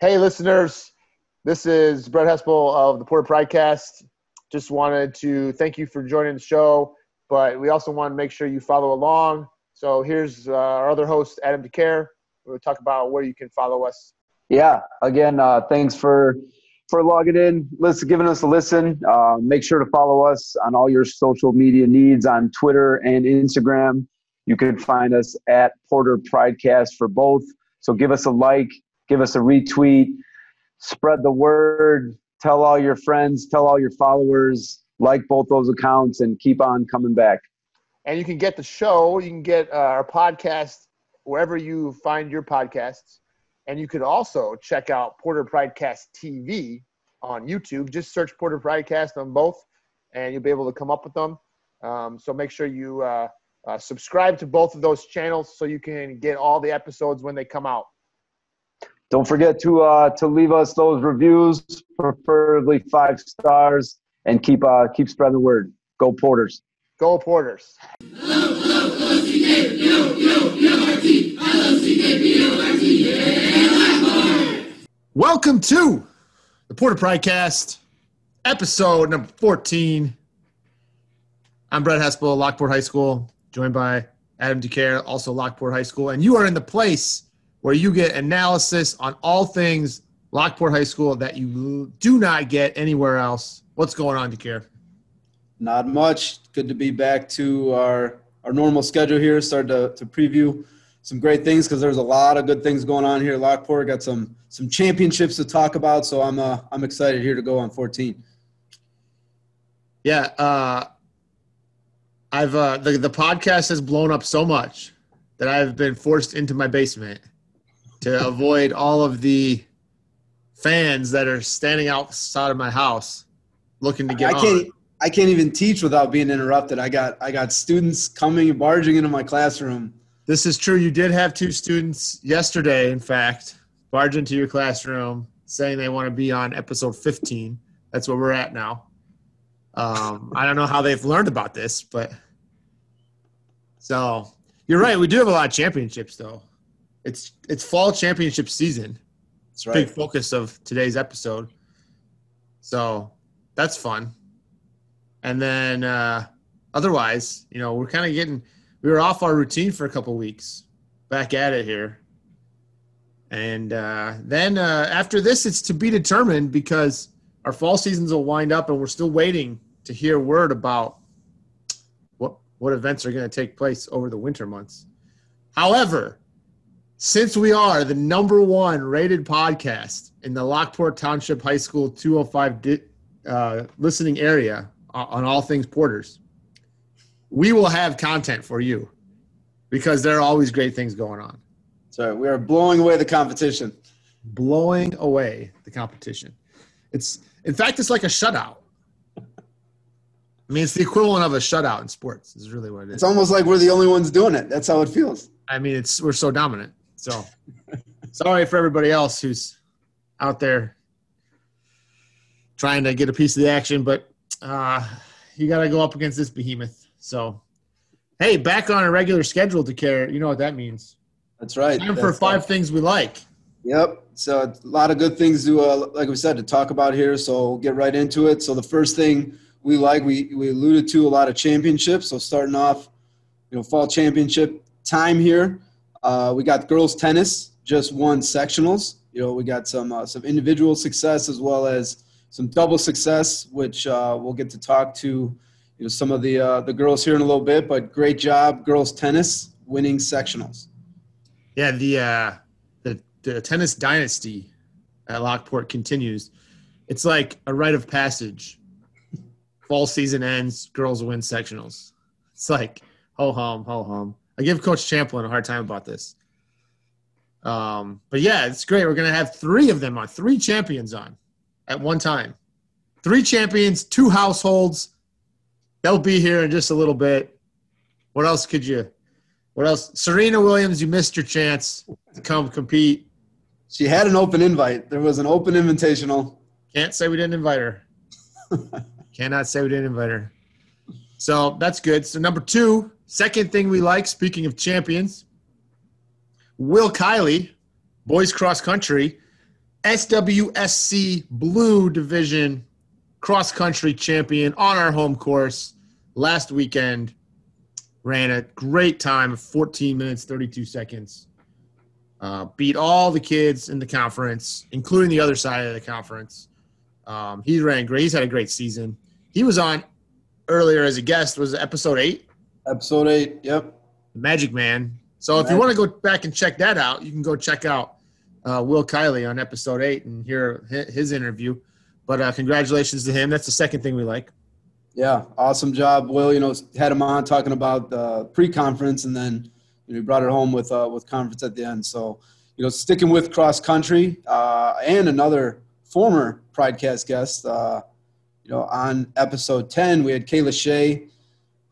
Hey, listeners. This is Brett Hespel of the Porter Pridecast. Just wanted to thank you for joining the show, but we also want to make sure you follow along. So here's uh, our other host, Adam DeCare. We'll talk about where you can follow us. Yeah, again, uh, thanks for for logging in, listen, giving us a listen. Uh, make sure to follow us on all your social media needs on Twitter and Instagram. You can find us at Porter Pridecast for both. So give us a like, give us a retweet, spread the word, tell all your friends, tell all your followers, like both those accounts, and keep on coming back. And you can get the show, you can get uh, our podcast wherever you find your podcasts. And you could also check out Porter Pridecast TV on YouTube. Just search Porter Pridecast on both, and you'll be able to come up with them. Um, so make sure you uh, uh, subscribe to both of those channels so you can get all the episodes when they come out. Don't forget to uh, to leave us those reviews, preferably five stars, and keep uh, keep spreading the word. Go Porters! Go Porters! Welcome to the Porter Pridecast, episode number 14. I'm Brett Hespel, of Lockport High School, joined by Adam DeCare, also Lockport High School. And you are in the place where you get analysis on all things Lockport High School that you do not get anywhere else. What's going on, DeCare? Not much. Good to be back to our, our normal schedule here. Start to, to preview some great things because there's a lot of good things going on here. Lockport got some some championships to talk about, so I'm uh, I'm excited here to go on 14. Yeah, uh, I've uh, the the podcast has blown up so much that I've been forced into my basement to avoid all of the fans that are standing outside of my house looking to get I can't, on. I can't even teach without being interrupted. I got I got students coming barging into my classroom this is true. You did have two students yesterday, in fact, barge into your classroom saying they want to be on episode 15. That's where we're at now. Um, I don't know how they've learned about this, but so you're right. We do have a lot of championships, though. It's it's fall championship season. That's right. Big focus of today's episode. So that's fun. And then uh, otherwise, you know, we're kind of getting we were off our routine for a couple weeks. Back at it here. And uh, then uh, after this, it's to be determined because our fall seasons will wind up, and we're still waiting to hear word about what what events are going to take place over the winter months. However, since we are the number one rated podcast in the Lockport Township High School 205 di- uh, listening area on all things Porters, we will have content for you because there are always great things going on. So we are blowing away the competition. Blowing away the competition. It's in fact it's like a shutout. I mean, it's the equivalent of a shutout in sports. Is really what it is. It's almost like we're the only ones doing it. That's how it feels. I mean, it's we're so dominant. So sorry for everybody else who's out there trying to get a piece of the action, but uh, you got to go up against this behemoth. So, hey, back on a regular schedule DeCare. You know what that means. That's right. Time for five things we like. Yep. So a lot of good things to, uh, like we said, to talk about here. So we'll get right into it. So the first thing we like, we we alluded to a lot of championships. So starting off, you know, fall championship time here. Uh, we got girls tennis just won sectionals. You know, we got some uh, some individual success as well as some double success, which uh, we'll get to talk to you know some of the uh, the girls here in a little bit. But great job, girls tennis winning sectionals. Yeah, the uh, the the tennis dynasty at Lockport continues. It's like a rite of passage. Fall season ends, girls win sectionals. It's like ho hum, ho hum. I give Coach Champlin a hard time about this. Um, but yeah, it's great. We're gonna have three of them on, three champions on at one time. Three champions, two households, they'll be here in just a little bit. What else could you? What else? Serena Williams, you missed your chance to come compete. She had an open invite. There was an open invitational. Can't say we didn't invite her. Cannot say we didn't invite her. So that's good. So number two, second thing we like. Speaking of champions, Will Kiley, boys cross country, SWSC Blue Division cross country champion on our home course last weekend. Ran a great time of 14 minutes, 32 seconds. Uh, beat all the kids in the conference, including the other side of the conference. Um, he ran great. He's had a great season. He was on earlier as a guest. Was episode eight? Episode eight. Yep. The Magic Man. So if you want to go back and check that out, you can go check out uh, Will Kiley on episode eight and hear his interview. But uh, congratulations to him. That's the second thing we like. Yeah, awesome job, Will. You know, had him on talking about the pre-conference, and then you know, he brought it home with uh, with conference at the end. So, you know, sticking with cross country uh, and another former Pridecast guest. Uh, you know, on episode ten, we had Kayla Shea,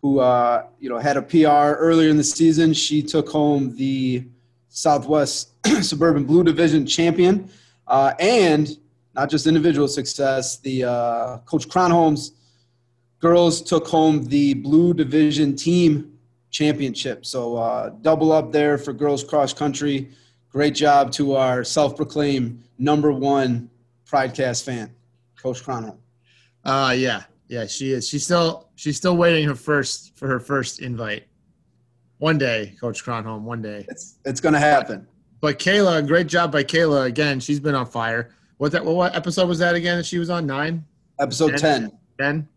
who uh, you know had a PR earlier in the season. She took home the Southwest Suburban Blue Division champion, uh, and not just individual success. The uh, Coach Cronholm's girls took home the Blue Division team championship. So uh, double up there for girls cross country. Great job to our self-proclaimed number one Pridecast fan, Coach Cronholm. Uh yeah, yeah. She is. She's still she's still waiting her first for her first invite. One day, Coach Cronholm. One day. It's it's gonna happen. But Kayla, great job by Kayla. Again, she's been on fire. What that? What episode was that again? That she was on nine, Episode Ten? ten. ten,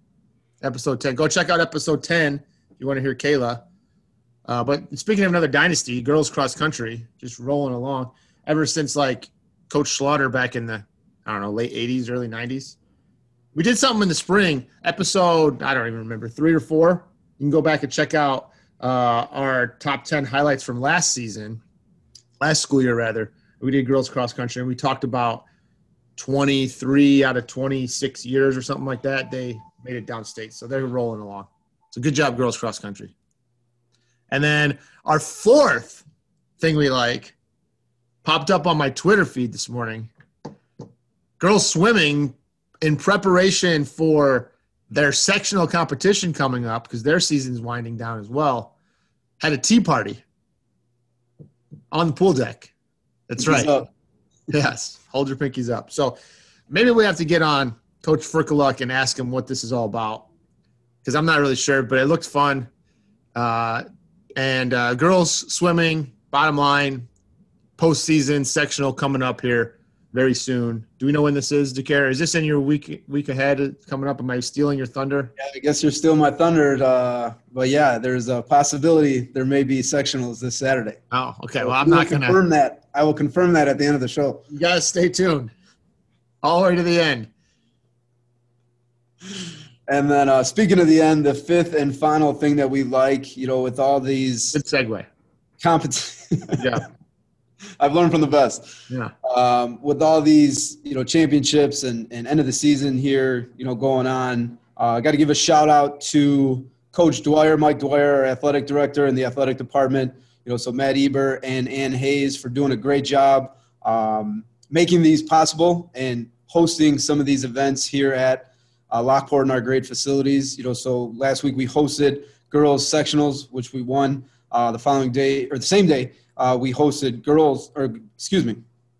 episode ten. Go check out episode ten if you want to hear Kayla. Uh, but speaking of another dynasty, girls cross country, just rolling along ever since like Coach Slaughter back in the I don't know late '80s, early '90s. We did something in the spring, episode I don't even remember three or four. You can go back and check out uh, our top ten highlights from last season, last school year rather. We did girls cross country, and we talked about 23 out of 26 years or something like that. They made it downstate, so they're rolling along. So good job, girls cross country. And then our fourth thing we like popped up on my Twitter feed this morning. Girls swimming in preparation for their sectional competition coming up because their season's winding down as well. Had a tea party on the pool deck. That's right. So, Yes, hold your pinkies up. So maybe we have to get on Coach Frikaluk and ask him what this is all about because I'm not really sure, but it looked fun. Uh, and uh, girls swimming, bottom line, postseason sectional coming up here very soon. Do we know when this is, DeCare? Is this in your week week ahead coming up? Am I stealing your thunder? yeah, I guess you're stealing my thunder, uh, but yeah, there's a possibility there may be sectionals this Saturday. Oh, okay. Well, I'm not gonna. confirm that. I will confirm that at the end of the show. You gotta stay tuned all the way to the end. And then uh, speaking of the end, the fifth and final thing that we like, you know, with all these Good segue. competitions, Yeah, I've learned from the best. yeah. Um, with all these, you know, championships and, and end of the season here, you know, going on, uh, I got to give a shout out to Coach Dwyer, Mike Dwyer, our athletic director in the athletic department. You know, so Matt Eber and Ann Hayes for doing a great job um, making these possible and hosting some of these events here at uh, Lockport in our great facilities. You know, so last week we hosted girls sectionals, which we won. Uh, the following day or the same day, uh, we hosted girls or excuse me,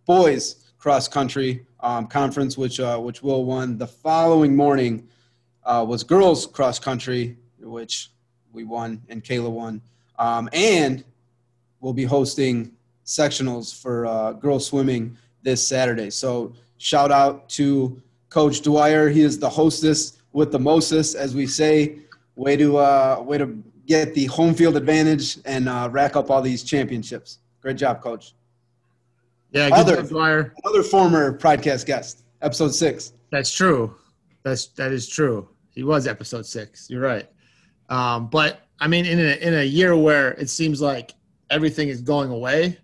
boys cross country um, conference, which uh, which Will won. The following morning uh, was girls cross country, which we won and Kayla won, um, and we'll be hosting sectionals for uh, girls swimming this Saturday. So shout out to Coach Dwyer. He is the hostess with the mostest, as we say. Way to uh, way to get the home field advantage and uh, rack up all these championships. Great job, Coach. Yeah, Other- job, Dwyer. Another former podcast guest, episode six. That's true. That's that is true. He was episode six. You're right. Um, but I mean, in a in a year where it seems like everything is going away,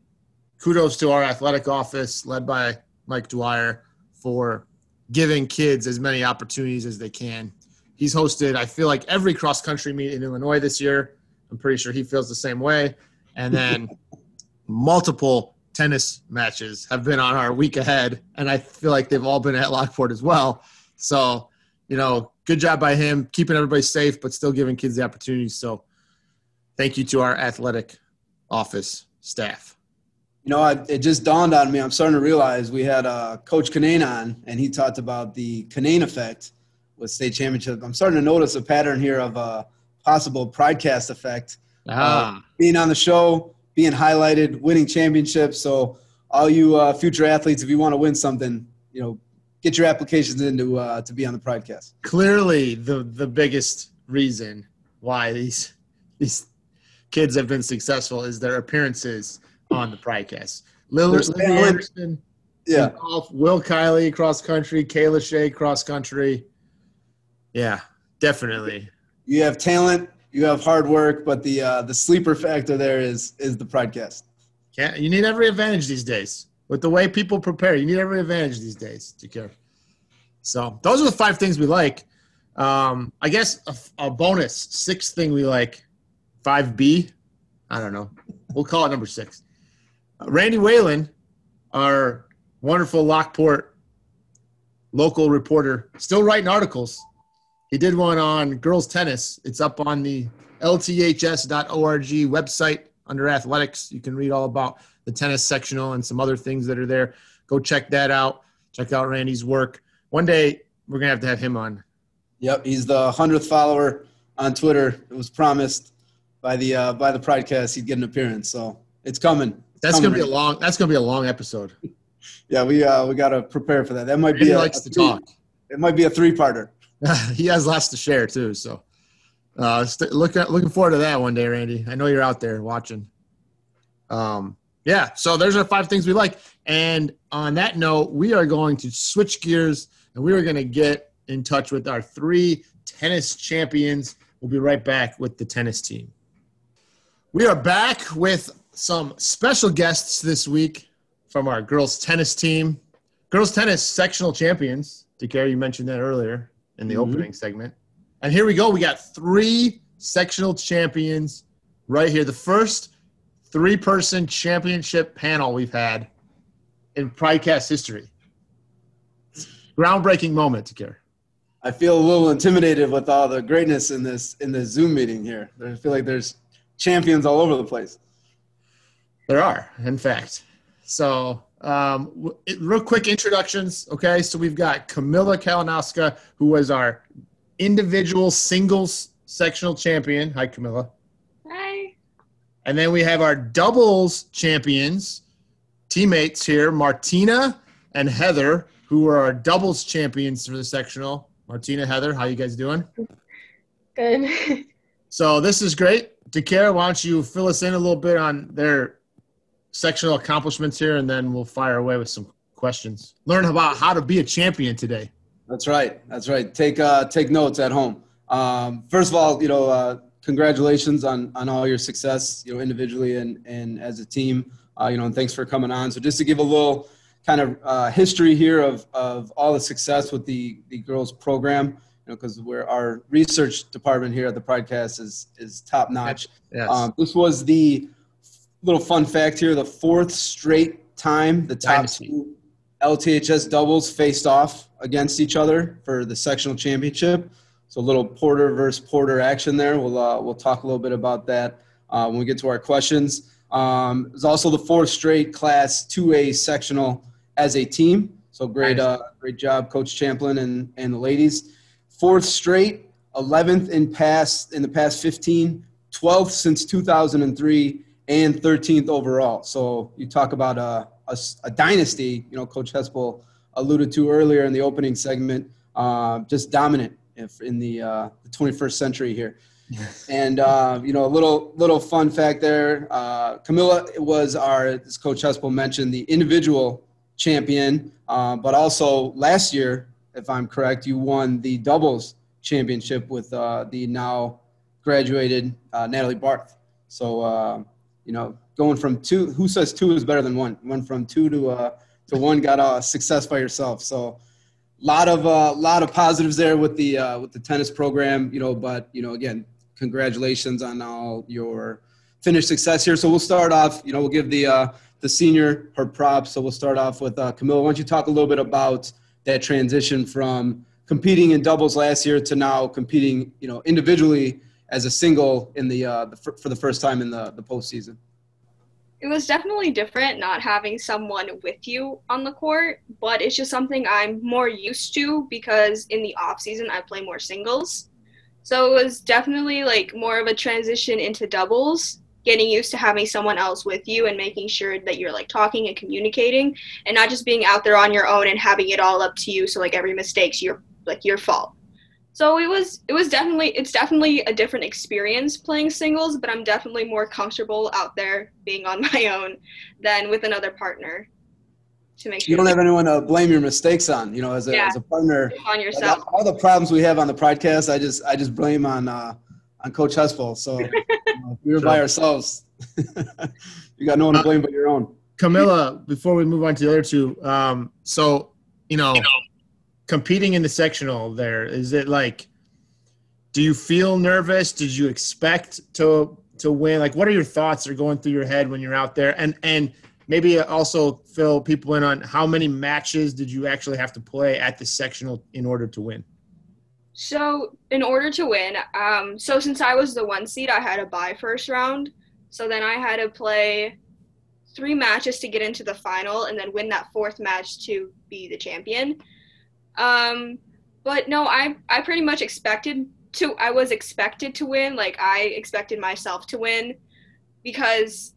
kudos to our athletic office led by Mike Dwyer for giving kids as many opportunities as they can. He's hosted, I feel like every cross country meet in Illinois this year. I'm pretty sure he feels the same way. And then multiple tennis matches have been on our week ahead, and I feel like they've all been at Lockport as well. So, you know, good job by him keeping everybody safe, but still giving kids the opportunity. So, thank you to our athletic office staff. You know, it just dawned on me. I'm starting to realize we had uh, Coach Kinane on, and he talked about the Kinane effect with state championship. I'm starting to notice a pattern here of a possible Pridecast effect. Ah. Uh, being on the show, being highlighted, winning championships. So, all you uh, future athletes, if you want to win something, you know, get your applications in to, uh, to be on the Pridecast. Clearly, the the biggest reason why these these kids have been successful is their appearances on the Pridecast. Lillard, Lily Anderson, Yeah. golf, Will Kiley cross country, Kayla Shea cross country. Yeah, definitely. You have talent, you have hard work, but the uh, the sleeper factor there is is the podcast. Can't, you need every advantage these days. With the way people prepare, you need every advantage these days DeCare. So those are the five things we like. Um, I guess a, a bonus sixth thing we like, five B. I don't know. We'll call it number six. Uh, Randy Whalen, our wonderful Lockport local reporter, still writing articles. He did one on girls tennis. It's up on the lths.org website under athletics. You can read all about the tennis sectional and some other things that are there. Go check that out. Check out Randy's work. One day we're gonna have to have him on. Yep, he's the hundredth follower on Twitter. It was promised by the uh, by the Pridecast he'd get an appearance, so it's coming. It's That's coming. gonna be a long. That's gonna be a long episode. Yeah, we uh, we got to prepare for that. That might Randy be a, likes a to three- talk. It might be a three-parter. he has lots to share too. So, uh, st- look at, looking forward to that one day, Randy. I know you're out there watching. Um, yeah. So there's our five things we like. And on that note, we are going to switch gears and we are going to get in touch with our three tennis champions. We'll be right back with the tennis team. We are back with some special guests this week from our girls tennis team. Girls tennis sectional champions. DeCare, you mentioned that earlier in the Mhm. opening segment. And here we go. We got three sectional champions right here. The first three person championship panel we've had in Pridecast history. Groundbreaking moment, DeCare. I feel a little intimidated with all the greatness in this in this Zoom meeting here. I feel like there's champions all over the place. There are, in fact. So, um, real quick introductions. Okay, so we've got Camilla Kalinowska, who was our individual singles sectional champion. Hi, Camilla. Hi. And then we have our doubles champions, teammates here, Martina and Heather, who are our doubles champions for the sectional. Martina, Heather, how you guys doing? Good. So this is great. DeCare, why don't you fill us in a little bit on their sectional accomplishments here, and then we'll fire away with some questions. Learn about how to be a champion today. That's right. That's right. Take uh, take notes at home. Um, first of all, you know, uh, congratulations on on all your success, you know, individually and and as a team. Uh, you know, and thanks for coming on. So just to give a little kind of uh, history here of of all the success with the the girls program, you know, because we're our research department here at the podcast is is top notch. Yes. Um, this was the little fun fact here: the fourth straight time the top Dynasty. two LTHS doubles faced off against each other for the sectional championship. So a little Porter versus Porter action there. We'll uh, we'll talk a little bit about that uh, when we get to our questions. Um, it was also the fourth straight Class 2A sectional as a team. So great, uh, great job, Coach Champlin and and the ladies. Fourth straight, 11th in past in the past 15, 12th since 2003, and 13th overall. So you talk about a a dynasty. You know, Coach Hespel alluded to earlier in the opening segment. Uh, just dominant if in the, uh, the 21st century here. And uh, you know, a little little fun fact there. Uh, Camilla was our, as Coach Hespel mentioned, the individual champion, uh, but also last year, if I'm correct, you won the doubles championship with uh, the now graduated uh, Natalie Barth. So uh, you know, going from two, who says two is better than one? Went from two to uh, to one, got a success by yourself. So a lot of uh, lot of positives there with the uh, with the tennis program, you know. But you know, again, congratulations on all your finished success here. So we'll start off. You know, we'll give the uh, the senior her props. So we'll start off with uh, Camilla. Why don't you talk a little bit about that transition from competing in doubles last year to now competing, you know, individually as a single in the, uh, the for the first time in the the postseason. it was definitely different not having someone with you on the court, but it's just something I'm more used to because in the off season I play more singles. So it was definitely like more of a transition into doubles, getting used to having someone else with you and making sure that you're like talking and communicating and not just being out there on your own and having it all up to you so like every mistake's your like your fault. So it was it was definitely it's definitely a different experience playing singles, but I'm definitely more comfortable out there being on my own than with another partner. To make sure You don't have anyone to blame your mistakes on. You know, as a, Yeah. as a partner, on like, yourself. all, all the problems we have on the podcast, I just I just blame on uh, on Coach Hespel. So you know, if we were by ourselves. you got no one to blame but your own. Camilla, before we move on to the other two, um, so you know, competing in the sectional, there is it like? Do you feel nervous? Did you expect to to win? Like, what are your thoughts that are going through your head when you're out there? And and maybe also fill people in on how many matches did you actually have to play at the sectional in order to win? So in order to win, um, so since I was the one seed, I had to buy first round. So then I had to play three matches to get into the final, and then win that fourth match to be the champion. Um, but no, I I pretty much expected to. I was expected to win. Like I expected myself to win, because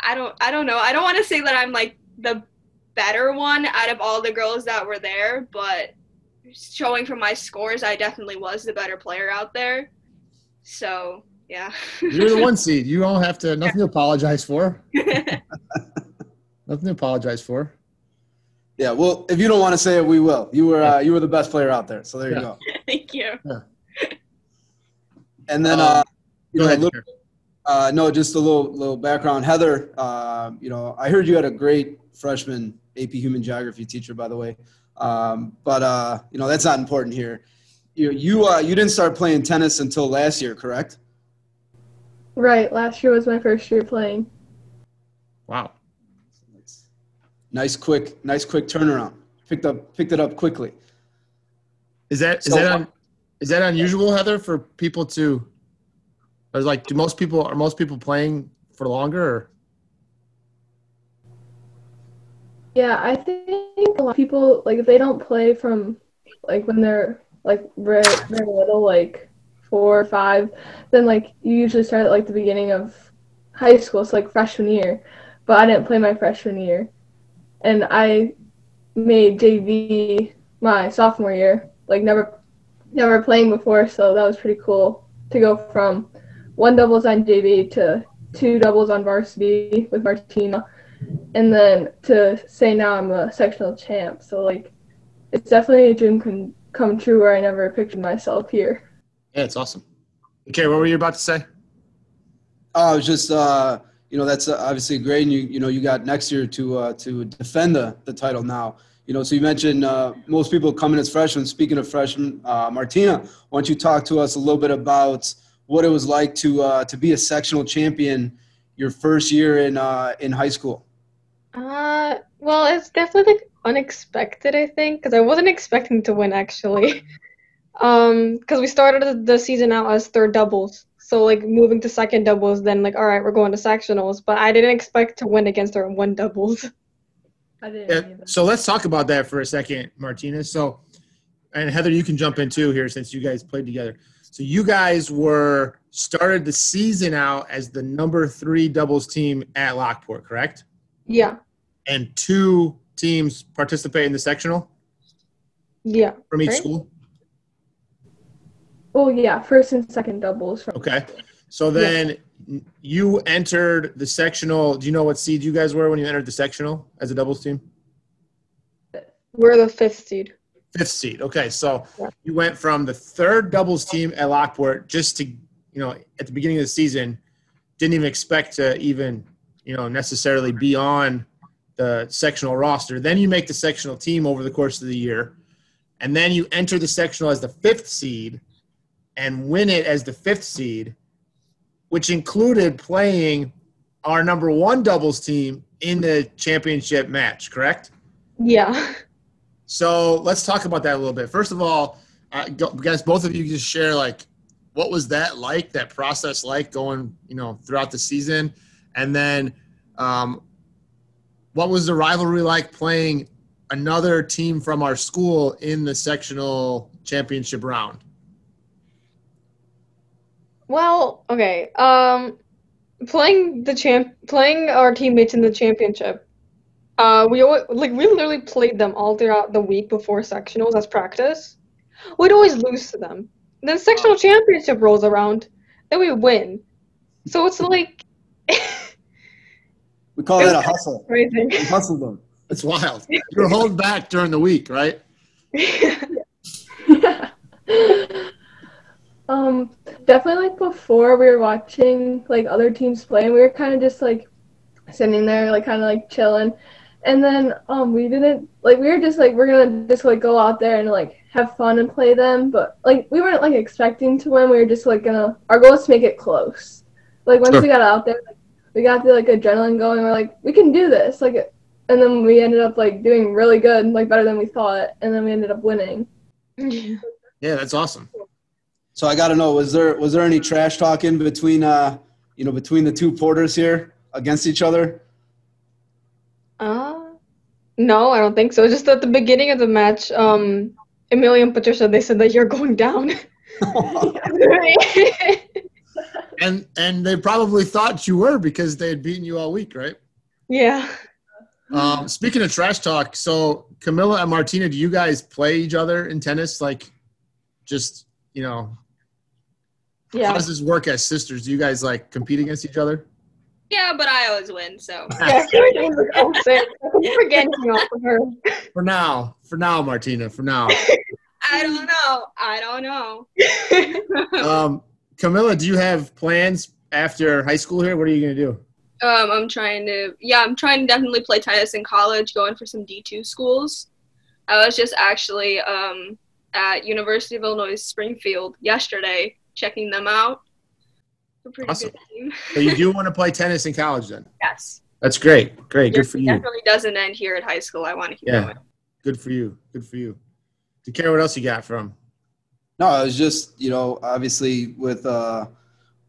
I don't I don't know. I don't want to say that I'm like the better one out of all the girls that were there, but showing from my scores, I definitely was the better player out there. So yeah. You're the one seed. You don't have to. Nothing to apologize for. Nothing to apologize for. Yeah, well, if you don't want to say it, we will. You were uh, you were the best player out there, so there you go. Thank you. And then, Um, uh, you Go know, ahead. little, Jared. uh, no, just a little little background. Heather, uh, you know, I heard you had a great freshman AP Human Geography teacher, by the way. Um, but uh, you know, that's not important here. You you uh, you didn't start playing tennis until last year, correct? Right. Last year was my first year playing. Wow. Nice quick, nice quick turnaround. Picked up picked it up quickly. Is that is So- that un, is that unusual, Heather, for people to? Or like, do most people are most people playing for longer? Or? Yeah, I think a lot of people like if they don't play from like when they're like very very little, like four or five, then like you usually start at like the beginning of high school, so like freshman year. But I didn't play my freshman year, and I made JV my sophomore year. Like never never playing before, so that was pretty cool to go from one doubles on JV to two doubles on varsity with Martina and then to say now I'm a sectional champ. So like, it's definitely a dream can come true where I never pictured myself here. Yeah, it's awesome. Okay, what were you about to say? Oh, I was just uh, you know that's uh, obviously great, and you you know you got next year to uh, to defend the, the title now. You know, so you mentioned uh, most people come in as freshmen. Speaking of freshmen, uh, Martina, why don't you talk to us a little bit about what it was like to uh, to be a sectional champion your first year in uh, in high school? Uh, well, it's definitely like unexpected, I think, because I wasn't expecting to win actually. Um, because we started the season out as third doubles, so like moving to second doubles, then like all right, we're going to sectionals, but I didn't expect to win against our one doubles. I didn't Yeah, so let's talk about that for a second, Martina. So, and Heather, you can jump in too here since you guys played together. So you guys were started the season out as the number three doubles team at Lockport, correct? Yeah, And two teams participate in the sectional yeah. from each Right. school. Oh yeah, first and second doubles from Okay. So then you entered the sectional. Do you know what seed you guys were when you entered the sectional as a doubles team? We're the fifth seed. Fifth seed. Okay, so Yeah. you went from the third doubles team at Lockport just to, you know, at the beginning of the season, didn't even expect to even, you know, necessarily be on the sectional roster. Then you make the sectional team over the course of the year, and then you enter the sectional as the fifth seed and win it as the fifth seed, which included playing our number one doubles team in the championship match, correct? Yeah. So let's talk about that a little bit. First of all, uh, go, guys, both of you just share like what was that like, that process like going, you know, throughout the season, and then Um, what was the rivalry like playing another team from our school in the sectional championship round? Well, okay. Um, playing the champ, playing our teammates in the championship. Uh, we always, like we literally played them all throughout the week before sectionals as practice. We'd always lose to them. Then sectional championship rolls around, then we win. So it's like We call that a hustle. crazy. We hustle them. It's wild. You were holding back during the week, right? um, definitely like before we were watching like other teams play, and we were kind of just like sitting there, like kind of like chilling. And then um, we didn't like we were just like we're gonna just like go out there and like have fun and play them, but like we weren't like expecting to win. We were just like gonna our goal is to make it close. Like once Sure. we got out there, like, we got the like adrenaline going. We're like we can do this. Like, and then we ended up like doing really good, like better than we thought, and then we ended up winning. Yeah. Yeah, that's awesome. So I got to know was there was there any trash talking between uh you know between the two porters here against each other? Uh, no, I don't think so. Just at the beginning of the match, um, Amelia and Patricia, they said that you're going down. And and they probably thought you were because they had beaten you all week, right? yeah. Um, speaking of trash talk, so Camilla and Martina, do you guys play each other in tennis? Like, just you know, how does this work as sisters? Do you guys like compete against each other? Yeah, but I always win, so. Yeah, everything was all set. I never get anything off of her. For now, for now, Martina, for now. I don't know. I don't know. Um, Camilla, do you have plans after high school here? What are you gonna do? Um, I'm trying to, yeah, I'm trying to definitely play tennis in college, going for some D2 schools. I was just actually um, at University of Illinois Springfield yesterday, checking them out. A pretty Awesome. good team. So you do want to play tennis in college then? Yes. That's great. Great. Good for It you. definitely doesn't end here at high school. I want to keep Yeah. going. Good for you. Good for you. Do you care what else you got from? No, it was just you know obviously with uh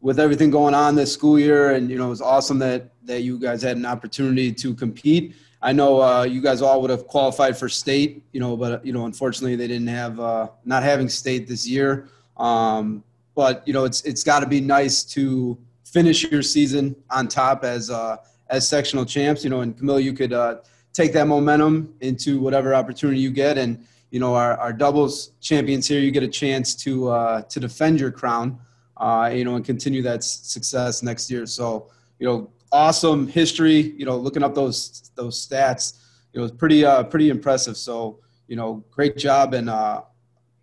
with everything going on this school year, and you know it was awesome that that you guys had an opportunity to compete. I know uh, you guys all would have qualified for state, you know, but you know unfortunately they didn't have uh, not having state this year. Um, but you know it's it's got to be nice to finish your season on top as uh, as sectional champs. You know, and Camilla, you could uh, take that momentum into whatever opportunity you get, and you know our, our doubles champions here you get a chance to uh, to defend your crown uh, you know and continue that success next year so you know awesome history you know looking up those those stats it was pretty uh, pretty impressive so you know great job and uh,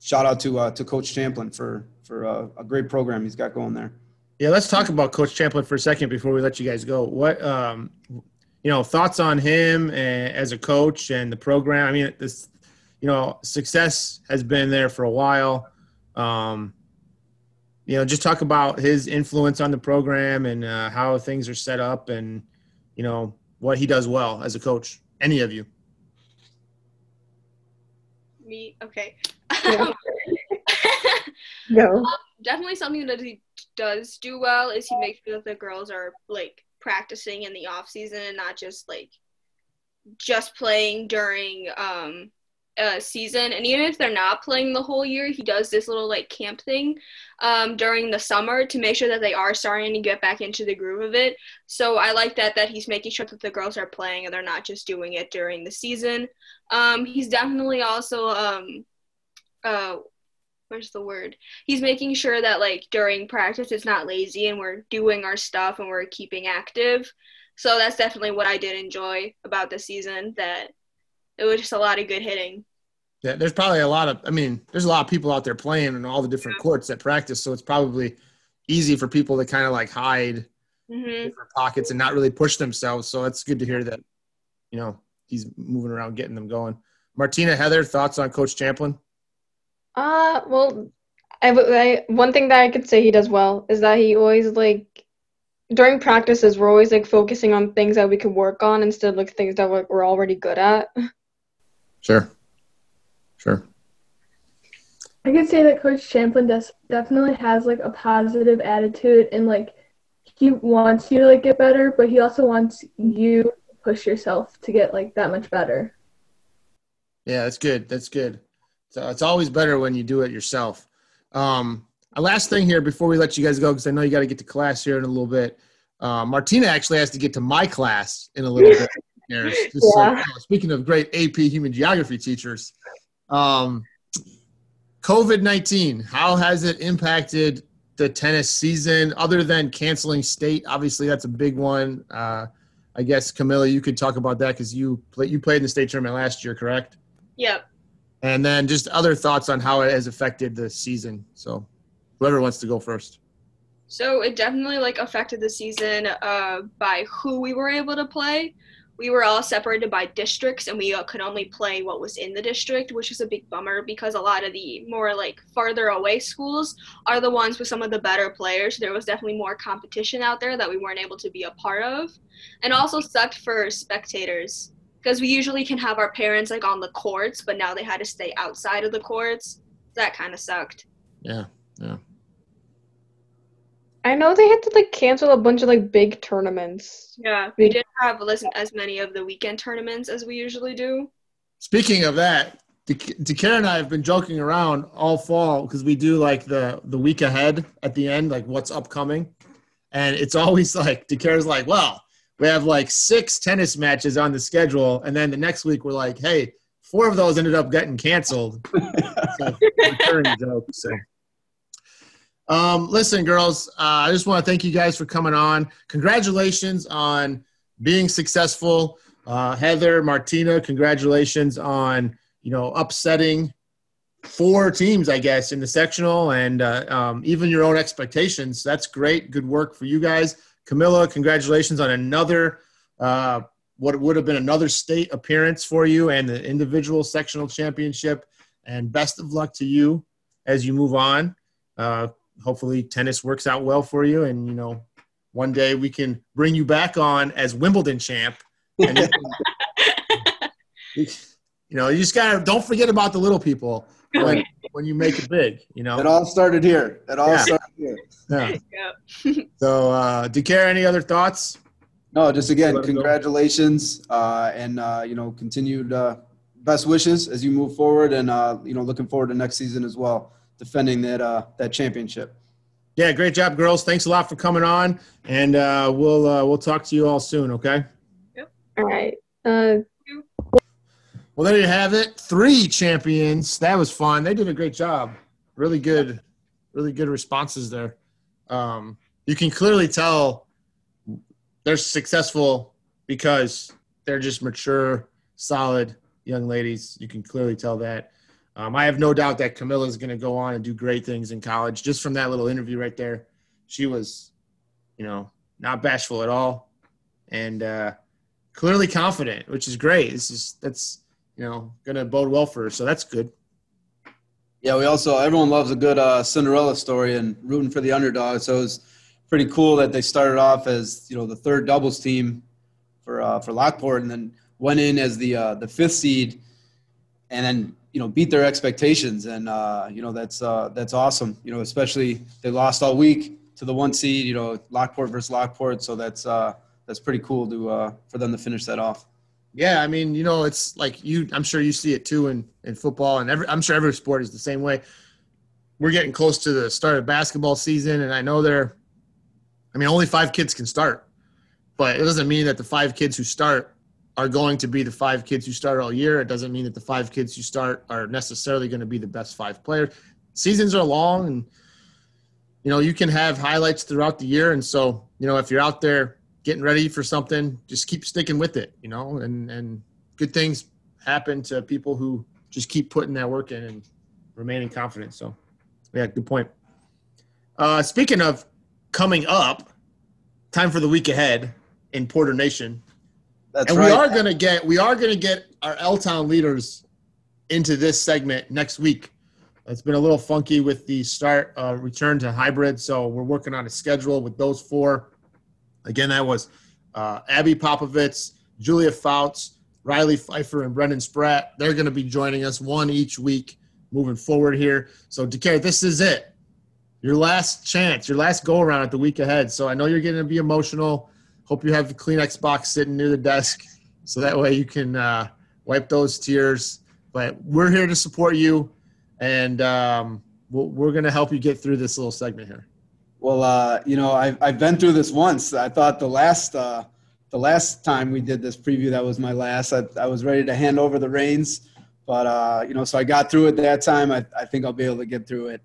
shout out to to coach champlin for for uh, a great program he's got going there Yeah, let's talk about Coach Champlin for a second before we let you guys go. What, um, you know, thoughts on him as a coach and the program? I mean, this, you know, success has been there for a while. Um, you know, just talk about his influence on the program and uh, how things are set up, and you know what he does well as a coach. Any of you? Me, okay. No. definitely something that he does do well is he makes sure that the girls are like practicing in the off season and not just like just playing during um a season. And even if they're not playing the whole year he does this little like camp thing um during the summer to make sure that they are starting to get back into the groove of it. So i like that that he's making sure that the girls are playing and they're not just doing it during the season. Um he's definitely also um uh where's the word he's making sure that like during practice it's not lazy and we're doing our stuff and we're keeping active. So that's definitely what I did enjoy about the season that it was just a lot of good hitting. Yeah, there's probably a lot of. I mean, there's a lot of people out there playing in all the different courts that practice, so it's probably easy for people to kind of like hide Mhm. different pockets and not really push themselves. So it's good to hear that, you know, he's moving around, getting them going. Martina, Heather, thoughts on Coach Champlin? Uh, well, I, I one thing that I could say he does well is that he always like during practices we're always like focusing on things that we could work on instead of like things that we're, we're already good at. Sure, sure. I could say that Coach Champlin does definitely has like a positive attitude and like he wants you to like get better, but he also wants you to push yourself to get like that much better. Yeah, that's good. That's good. So it's always better when you do it yourself. Um, a last thing here before we let you guys go, because I know you got to get to class here in a little bit. Uh, Martina actually has to get to my class in a little bit. Here. Yeah. like, oh, speaking of great AP human geography teachers, um, COVID 19, how has it impacted the tennis season other than canceling state? Obviously, that's a big one. Uh, I guess, Camilla, you could talk about that because you, play, you played in the state tournament last year, correct? Yep. And then just other thoughts on how it has affected the season. So, whoever wants to go first. So it definitely like affected the season uh, by who we were able to play. We were all separated by districts, and we uh, could only play what was in the district, which is a big bummer because a lot of the more like farther away schools are the ones with some of the better players. There was definitely more competition out there that we weren't able to be a part of, and also sucked for spectators because we usually can have our parents like on the courts, but now they had to stay outside of the courts. That kind of sucked. Yeah. Yeah. I know they had to like cancel a bunch of like big tournaments. Yeah, we didn't have listen as many of the weekend tournaments as we usually do. Speaking of that, DeCare and I have been joking around all fall because we do like the the week ahead at the end, like what's upcoming, and it's always like DeCare's like, well, we have like six tennis matches on the schedule, and then the next week we're like, hey, four of those ended up getting canceled. so, joke. So. Um, listen, girls, uh, I just want to thank you guys for coming on. Congratulations on being successful. Uh, Heather, Martina, congratulations on you know upsetting four teams, I guess, in the sectional and uh, um, even your own expectations. That's great. Good work for you guys. Camilla, congratulations on another uh, what would have been another state appearance for you and the individual sectional championship. And best of luck to you as you move on. Uh, hopefully, tennis works out well for you, and you know, one day we can bring you back on as Wimbledon champ. And you, you know, you just gotta don't forget about the little people when, when you make it big. You know, It all started here. It all Yeah. started here. yeah. Yeah. So, uh, DeCare any other thoughts? No, just again, Let 'em go. congratulations, uh, and uh, you know, continued uh, best wishes as you move forward, and uh, you know, looking forward to next season as well, defending that uh, that championship. Yeah, great job, girls. Thanks a lot for coming on, and uh, we'll uh, we'll talk to you all soon. Okay. Yep. All right. Well, there you have it. Three champions. That was fun. They did a great job. Really good, really good responses there. Um, you can clearly tell they're successful because they're just mature, solid young ladies. You can clearly tell that. Um, I have no doubt that Camilla is going to go on and do great things in college. Just from that little interview right there, she was, you know, not bashful at all, and uh, clearly confident, which is great. This is that's you know going to bode well for her, so that's good. Yeah, we also everyone loves a good uh, Cinderella story and rooting for the underdog. So it was pretty cool that they started off as you know the third doubles team for uh, for Lockport, and then went in as the uh, the fifth seed, and then you know beat their expectations, and uh, you know that's uh, that's awesome. You know, especially they lost all week to the one seed. You know, Lockport versus Lockport, so that's uh, that's pretty cool to uh, for them to finish that off. Yeah, I mean, you know, it's like you. I'm sure you see it too in in football, and every. I'm sure every sport is the same way. We're getting close to the start of basketball season, and I know they're. I mean, only five kids can start, but it doesn't mean that the five kids who start are going to be the five kids who start all year. It doesn't mean that the five kids who start are necessarily going to be the best five players. Seasons are long, and you know you can have highlights throughout the year, and so you know if you're out there getting ready for something, just keep sticking with it, you know, and, and good things happen to people who just keep putting that work in and remaining confident. So, yeah, good point. Uh, speaking of coming up, time for the week ahead in Porter Nation. That's and right. we are gonna get we are gonna get our L Town leaders into this segment next week. It's been a little funky with the start uh, return to hybrid, so we're working on a schedule with those four. Again, that was uh, Abby Popovitz, Julia Fouts, Riley Pfeiffer, and Brendan Spratt. They're going to be joining us one each week moving forward here. So, DeCare, this is it. your last chance, your last go around at the week ahead. So I know you're going to be emotional. Hope you have the Kleenex box sitting near the desk so that way you can uh, wipe those tears. But we're here to support you, and um, we're going to help you get through this little segment here. Well, uh, you know, I've, I've been through this once. I thought the last uh, the last time we did this preview, that was my last. I, I was ready to hand over the reins, but uh, you know, so I got through it that time. I, I think I'll be able to get through it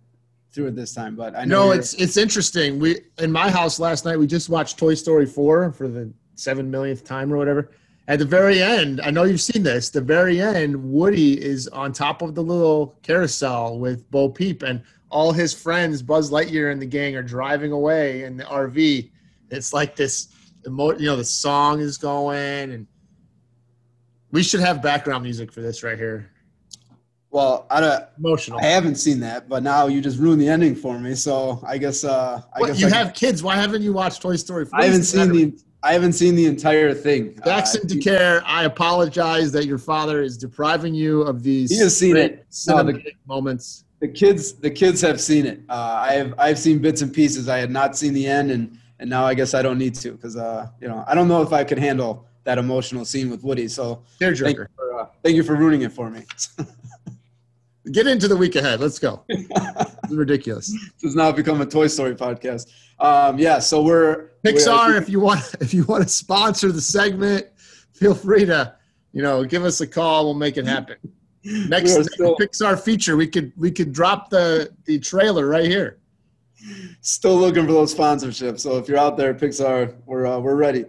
through it this time. But I know No, it's it's interesting. We in my house last night we just watched Toy Story four for the seven millionth time or whatever. At the very end, I know you've seen this. The very end, Woody is on top of the little carousel with Bo Peep, and all his friends, Buzz Lightyear and the gang, are driving away in the RV. It's like this, emo- you know, the song is going, and we should have background music for this right here. well, I don't. Emotional. I haven't seen that, but now you just ruined the ending for me. So I guess uh, I What, guess you I, have kids. Why haven't you watched Toy Story? 4? I haven't seen the I haven't seen the entire thing. Jackson Uh, DeCare, I apologize that your father is depriving you of these He has seen it. No, the- moments. The kids the kids have seen it. Uh, I have I've seen bits and pieces. I had not seen the end, and and now I guess I don't need to because uh, you know I don't know if I could handle that emotional scene with Woody. So thank you for uh, thank you for ruining it for me. Get into the week ahead. Let's go. Ridiculous. this has now become a Toy Story podcast. Um, yeah, so we're Pixar, we're- if you want, if you want to sponsor the segment, feel free to, you know, give us a call. We'll make it happen. Next, are still- Pixar feature, we could we could drop the the trailer right here. still looking for those sponsorships. So if you're out there, Pixar, we're uh, we're ready.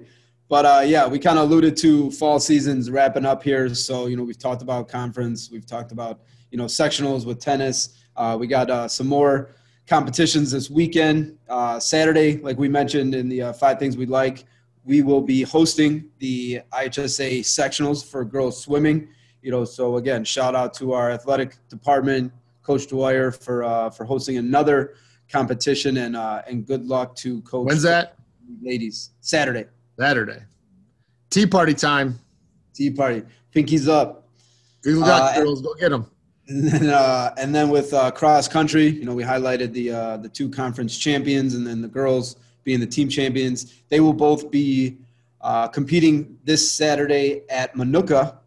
But uh, yeah, we kind of alluded to fall seasons wrapping up here. So you know, we've talked about conference, we've talked about you know sectionals with tennis. Uh, we got uh, some more competitions this weekend. Uh, Saturday, like we mentioned in the uh, five things we like, we will be hosting the IHSA sectionals for girls swimming. You know, so again, shout out to our athletic department, Coach Dwyer, for uh, for hosting another competition, and uh, and good luck to Coach. When's that? ladies? Saturday, Saturday. Tea party time. tea party, pinkies up. Good luck, Uh, and- girls. Go get them. And then, uh, and then with uh, cross country, you know, we highlighted the uh, the two conference champions, and then the girls being the team champions. They will both be uh, competing this Saturday at Minooka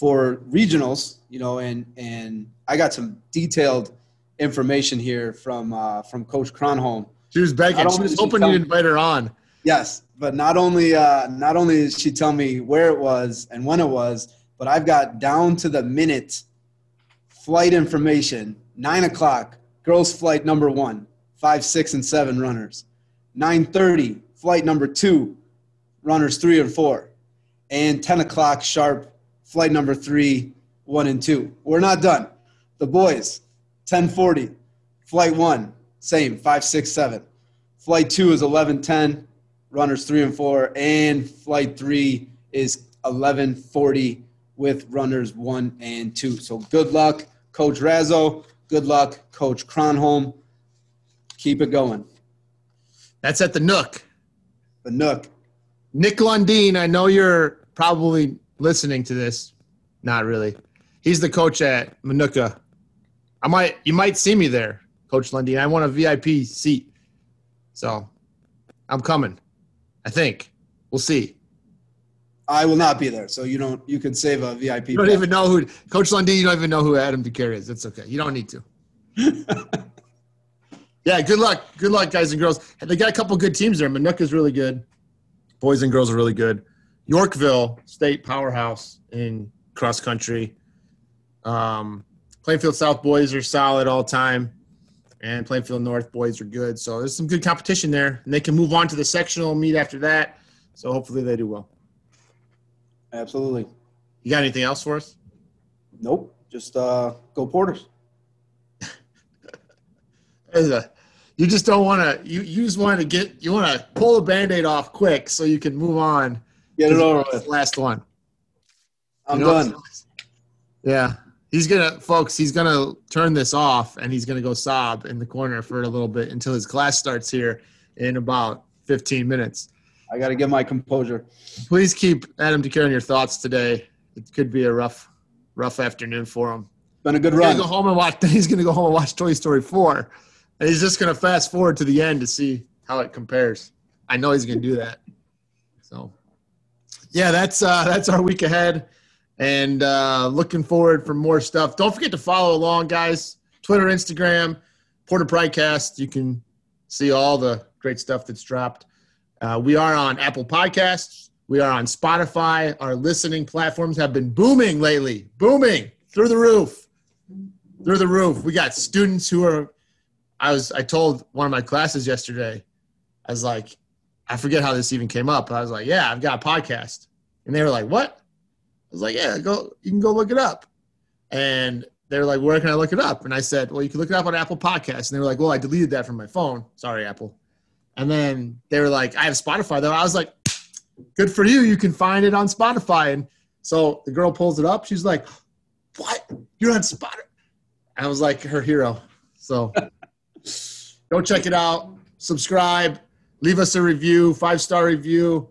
for regionals. You know, and and I got some detailed information here from uh, from Coach Cronholm. She was begging. I She was hoping you'd invite her on. Yes, but not only uh, not only did she tell me where it was and when it was, but I've got down to the minute flight information. Nine o'clock, girls' flight number one, five, six, and seven runners. Nine thirty, flight number two, runners three and four, and ten o'clock sharp, flight number three, one and two. We're not done. The boys, ten forty, flight one, same, five, six, seven. Flight two is eleven ten runners three and four, and flight three is 1140 with runners one and two. So good luck, Coach Razzo. Good luck, Coach Cronholm. Keep it going. That's at the Nook. The Nook. Nick Lundeen, I know you're probably listening to this. Not really. He's the coach at Minooka. I might you might see me there, Coach Lundeen. I want a VIP seat. So I'm coming. I think. We'll see. I will not be there, so you don't. You could save a VIP. You don't pass. even know who Coach Lundeen, you don't even know who Adam DeCare is. It's okay. You don't need to. yeah, good luck. Good luck, guys and girls. They got a couple good teams there. Minooka's really good. Boys and girls are really good. Yorkville State powerhouse in cross country. Um, Plainfield South boys are solid all time, and Plainfield North boys are good. So there's some good competition there, and they can move on to the sectional meet after that. So hopefully they do well. Absolutely. You got anything else for us? Nope. Just uh, go Porters. A- you just don't want to. You you just want to get. You want to pull the band-aid off quick so you can move on. Get it over with. Last one. I'm You know? done. Yeah, he's gonna, folks. He's gonna turn this off and he's gonna go sob in the corner for a little bit until his class starts here in about 15 minutes. I got to get my composure. Please keep Adam DeCare in your thoughts today. It could be a rough, rough afternoon for him. Been a good He's run. gonna go home and watch. He's gonna go home and watch Toy Story 4, and he's just gonna fast forward to the end to see how it compares. I know he's gonna do that. So, yeah, that's uh, that's our week ahead, and uh, looking forward for more stuff. Don't forget to follow along, guys. Twitter, Instagram, Porter Pridecast. You can see all the great stuff that's dropped. Uh, we are on Apple Podcasts. We are on Spotify. Our listening platforms have been booming lately, booming through the roof, through the roof. We got students who are. I was. I told one of my classes yesterday. I was like, I forget how this even came up. But I was like, yeah, I've got a podcast, and they were like, what? I was like, yeah, go. You can go look it up, and they were like, where can I look it up? And I said, well, you can look it up on Apple Podcasts. And they were like, well, I deleted that from my phone. Sorry, Apple. And then they were like, I have Spotify though. I was like, good for you. You can find it on Spotify. And so the girl pulls it up. She's like, what? You're on Spotify? I was like her hero. So go check it out. Subscribe. Leave us a review, five star review.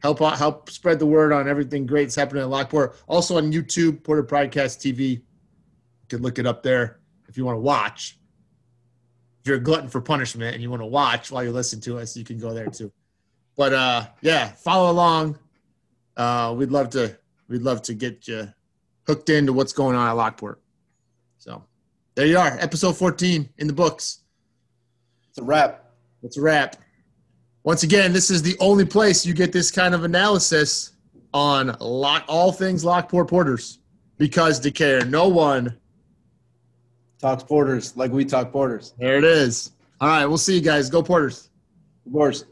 Help out, help spread the word on everything great that's happening at Lockport. Also on YouTube, Porter Pridecast TV. You can look it up there if you want to watch. If you're a glutton for punishment and you want to watch while you listen to us, you can go there too. But uh, yeah, follow along. Uh, we'd love to we'd love to get you hooked into what's going on at Lockport. So there you are, episode 14 in the books. It's a wrap. It's a wrap. Once again, this is the only place you get this kind of analysis on lock, all things Lockport Porters because to care no one Talks Porters like we talk Porters. There it is. All right, we'll see you guys. Go Porters. Of course.